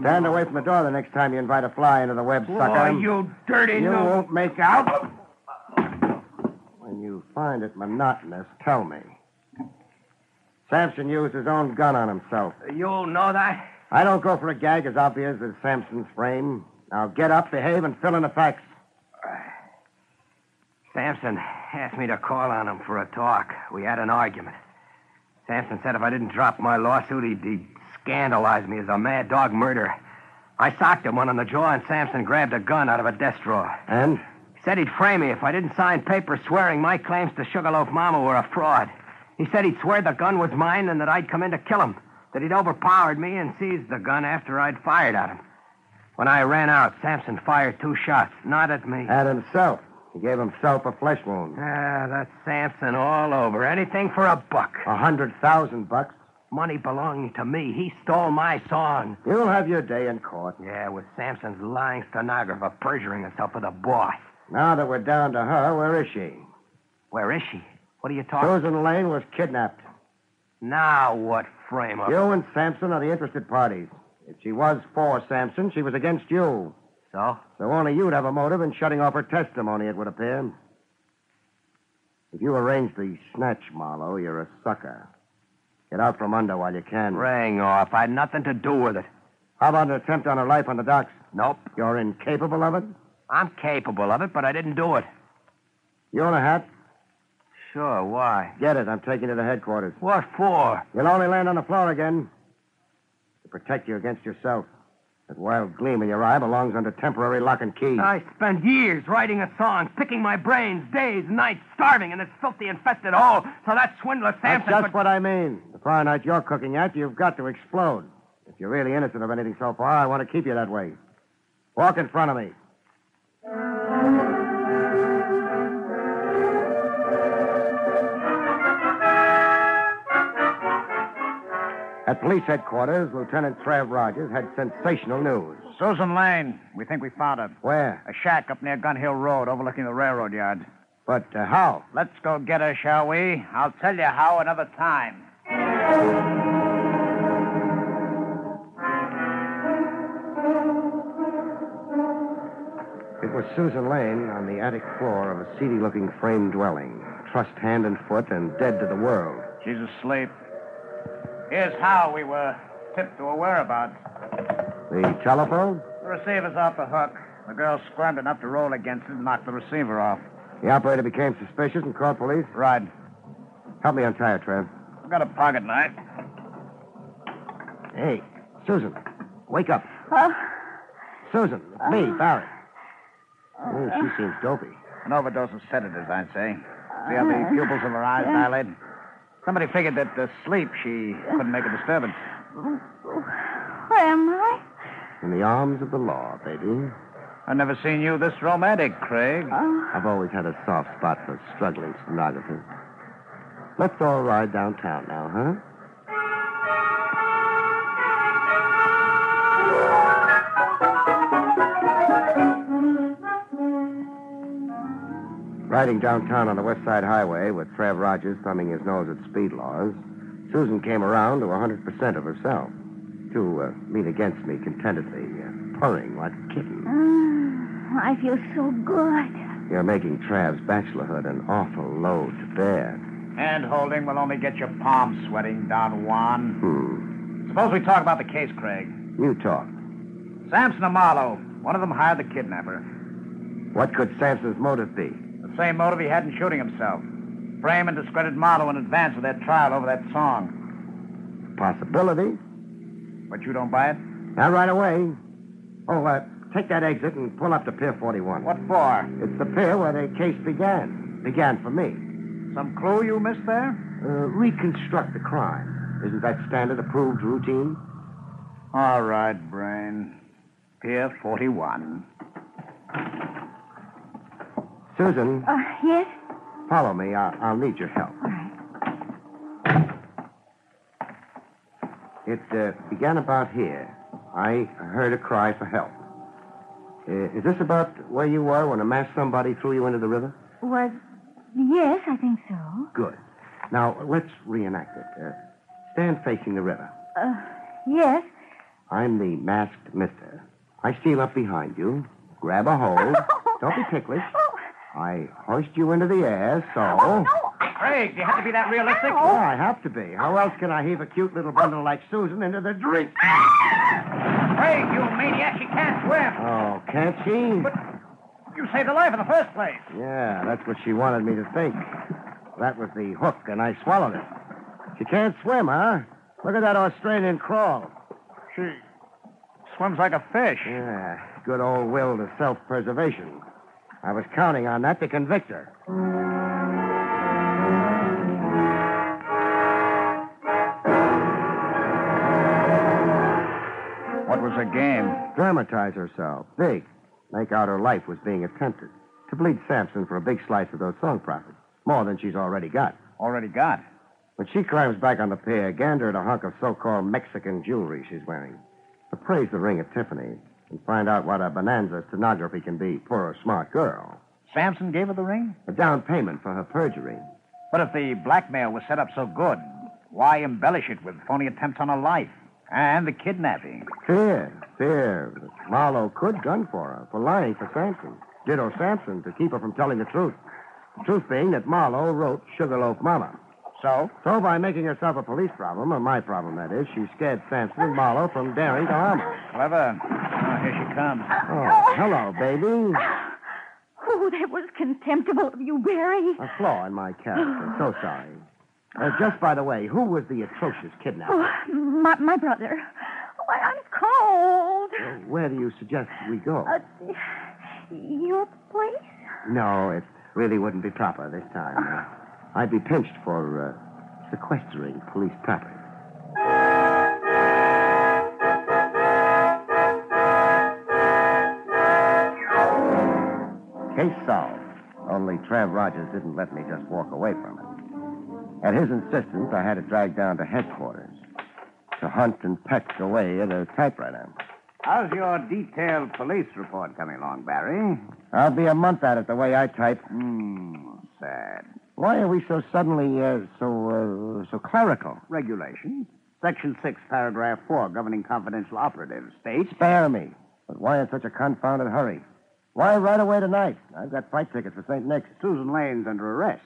Stand away from the door the next time you invite a fly into the web, sucker. Oh, you dirty You no- won't make out. When you find it monotonous, tell me. Sampson used his own gun on himself. You know that? I don't go for a gag as obvious as Sampson's frame. Now get up, behave, and fill in the facts. Sampson asked me to call on him for a talk. We had an argument. Sampson said if I didn't drop my lawsuit, he'd, he'd scandalize me as a mad dog murderer. I socked him one on the jaw, and Sampson grabbed a gun out of a desk drawer. And? He said he'd frame me if I didn't sign papers swearing my claims to Sugarloaf Mama were a fraud. He said he'd swear the gun was mine and that I'd come in to kill him. That he'd overpowered me and seized the gun after I'd fired at him. When I ran out, Sampson fired two shots, not at me. At himself. He gave himself a flesh wound. Ah, that's Sampson all over. Anything for a buck. A hundred thousand bucks. Money belonging to me. He stole my song. You'll have your day in court. Yeah, with Sampson's lying stenographer perjuring herself for the boss. Now that we're down to her, where is she? Where is she? What are you talking about? Susan Lane was kidnapped. Now what frame up? You and Sampson are the interested parties. If she was for Sampson, she was against you. So? So only you'd have a motive in shutting off her testimony, it would appear. If you arrange the snatch, Marlowe, you're a sucker. Get out from under while you can. Ring off. I had nothing to do with it. How about an attempt on her life on the docks? Nope. You're incapable of it? I'm capable of it, but I didn't do it. You own a hat? Sure, why? Get it. I'm taking you to the headquarters. What for? You'll only land on the floor again. Protect you against yourself. That wild gleam in your eye belongs under temporary lock and key. I spent years writing a song, picking my brains, days, nights, starving in this filthy, infested hole. So that swindler That's just could- what I mean. The fire night you're cooking at, you've got to explode. If you're really innocent of anything so far, I want to keep you that way. Walk in front of me. At police headquarters, Lieutenant Trav Rogers had sensational news. Susan Lane. We think we found her. Where? A shack up near Gun Hill Road, overlooking the railroad yard. But uh, how? Let's go get her, shall we? I'll tell you how another time. It was Susan Lane on the attic floor of a seedy looking frame dwelling, trussed hand and foot and dead to the world. She's asleep. Here's how we were tipped to her whereabouts. The telephone? The receiver's off the hook. The girl squirmed enough to roll against it and knock the receiver off. The operator became suspicious and called police? Right. Help me untie her, Trav. I've got a pocket knife. Hey, Susan, wake up. Huh? Susan, it's me, uh. Barrie. Oh, she seems dopey. An overdose of sedatives, I'd say. See how the uh. pupils of her eyes dilate? Somebody figured that uh, sleep, she couldn't make a disturbance. Where am I? In the arms of the law, baby. I've never seen you this romantic, Craig. I've always had a soft spot for struggling stenographers. Let's all ride downtown now, huh? Riding downtown on the West Side Highway with Trav Rogers thumbing his nose at speed laws, Susan came around to 100% of herself to uh, lean against me contentedly, uh, purring like a kitten. Mm, I feel so good. You're making Trav's bachelorhood an awful load to bear. Hand holding will only get your palms sweating, Don Juan. Hmm. Suppose we talk about the case, Craig. You talk. Sampson and Marlowe. One of them hired the kidnapper. What could Sampson's motive be? The same motive he had in shooting himself. Frame and discredit Marlowe in advance of their trial over that song. Possibility. But you don't buy it? Not right away. Oh, uh, take that exit and pull up to Pier 41. What for? It's the pier where the case began. Began for me. Some clue you missed there? Uh, reconstruct the crime. Isn't that standard approved routine? All right, Brain. Pier 41. Susan, Uh, yes? follow me. I'll, I'll need your help. All right. It uh, began about here. I heard a cry for help. Uh, is this about where you were when a masked somebody threw you into the river? Was. Yes, I think so. Good. Now, let's reenact it. Uh, stand facing the river. Uh, yes. I'm the masked mister. I steal up behind you, grab a hold. *laughs* Don't be ticklish. I hoist you into the air, so. oh Craig, do you have to be that realistic? Yeah, oh, I have to be. How else can I heave a cute little bundle like Susan into the drink? Craig, you maniac, she can't swim. Oh, can't she? But you saved her life in the first place. Yeah, that's what she wanted me to think. That was the hook, and I swallowed it. She can't swim, huh? Look at that Australian crawl. She swims like a fish. Yeah, good old will to self-preservation. I was counting on that to convict her. What was her game? Dramatize herself. Big. Make out her life was being attempted. To bleed Sampson for a big slice of those song profits. More than she's already got. Already got. When she climbs back on the pier, gander at a hunk of so-called Mexican jewelry she's wearing. Appraise the ring at Tiffany and find out what a bonanza stenography can be for a smart girl. Sampson gave her the ring? A down payment for her perjury. But if the blackmail was set up so good, why embellish it with phony attempts on her life? And the kidnapping. Fear, fear. Marlowe could gun for her for lying for Sampson. Ditto Sampson to keep her from telling the truth. The truth being that Marlowe wrote Sugarloaf Mama. So? So by making herself a police problem, or my problem that is, she scared Sampson and Marlowe from daring to harm her. Clever. Oh, here she comes. Oh, hello, baby. Oh, that was contemptible of you, Barrie. A flaw in my character. So *sighs* sorry. Uh, just by the way, who was the atrocious kidnapper? Oh, my, my brother. Why, I'm cold. Where do you suggest we go? Uh, your place? No, it really wouldn't be proper this time. Uh, I'd be pinched for uh, sequestering police property. Case solved. Only Trav Rogers didn't let me just walk away from it. At his insistence, I had it dragged down to headquarters. to hunt and peck away at a typewriter. How's your detailed police report coming along, Barrie? I'll be a month at it the way I type. Hmm, sad. Why are we so suddenly uh, so uh, so clerical? Regulation, Section 6, paragraph 4, governing confidential operatives, states. Spare me. But why in such a confounded hurry? Why right away tonight? I've got flight tickets for St. Nick's. Susan Lane's under arrest.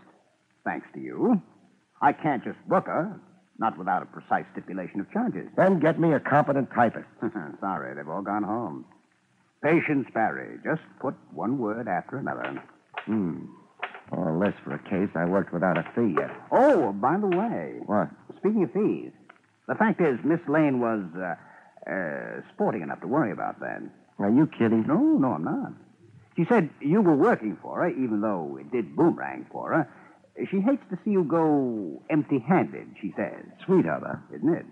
Thanks to you. I can't just book her, not without a precise stipulation of charges. Then get me a competent typist. *laughs* Sorry, they've all gone home. Patience, Barrie. Just put one word after another. Hmm. All this for a case I worked without a fee yet. Oh, by the way. What? Speaking of fees, the fact is, Miss Lane was uh, uh, sporting enough to worry about that. Are you kidding? No, no, I'm not. She said you were working for her, even though it did boomerang for her. She hates to see you go empty handed, she says. Sweet of her. Isn't it?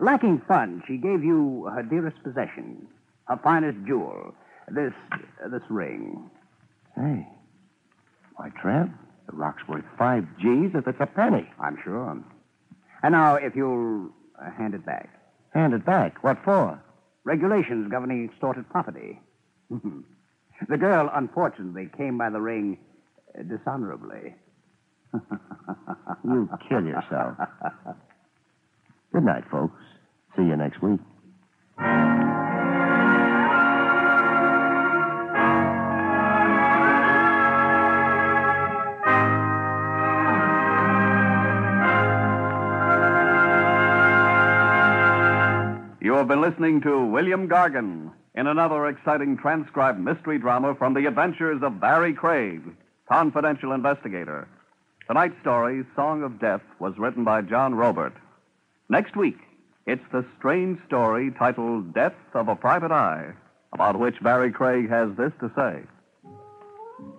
Lacking funds, she gave you her dearest possession, her finest jewel, this, uh, this ring. Hey. Why, Trav, the rock's worth five G's if it's a penny. I'm sure. And now, if you'll uh, hand it back. Hand it back? What for? Regulations governing extorted property. *laughs* the girl, unfortunately, came by the ring uh, dishonorably. you kill yourself. *laughs* Good night, folks. See you next week. Have been listening to William Gargan in another exciting transcribed mystery drama from the adventures of Barrie Craig, confidential investigator. Tonight's story, Song of Death, was written by John Roeburt. Next week, it's the strange story titled Death of a Private Eye, about which Barrie Craig has this to say.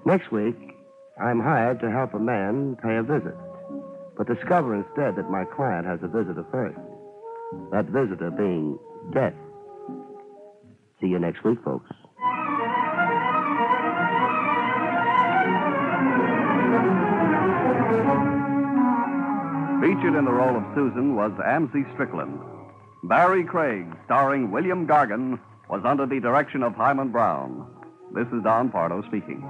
Next week, I'm hired to help a man pay a visit, but discover instead that my client has a visitor first. That visitor being death. See you next week, folks. Featured in the role of Susan was Amzie Strickland. Barrie Craig, starring William Gargan, was under the direction of Himan Brown. This is Don Pardo speaking.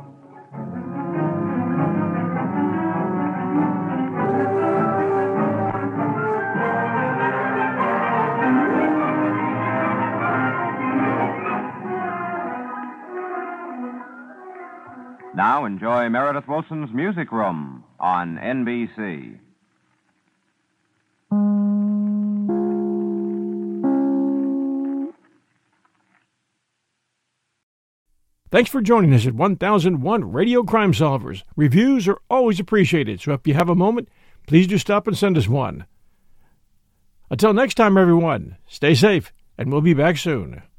Now enjoy Meredith Willson's Music Room on NBC. Thanks for joining us at 1001 Radio Crime Solvers. Reviews are always appreciated, so if you have a moment, please do stop and send us one. Until next time, everyone, stay safe, and we'll be back soon.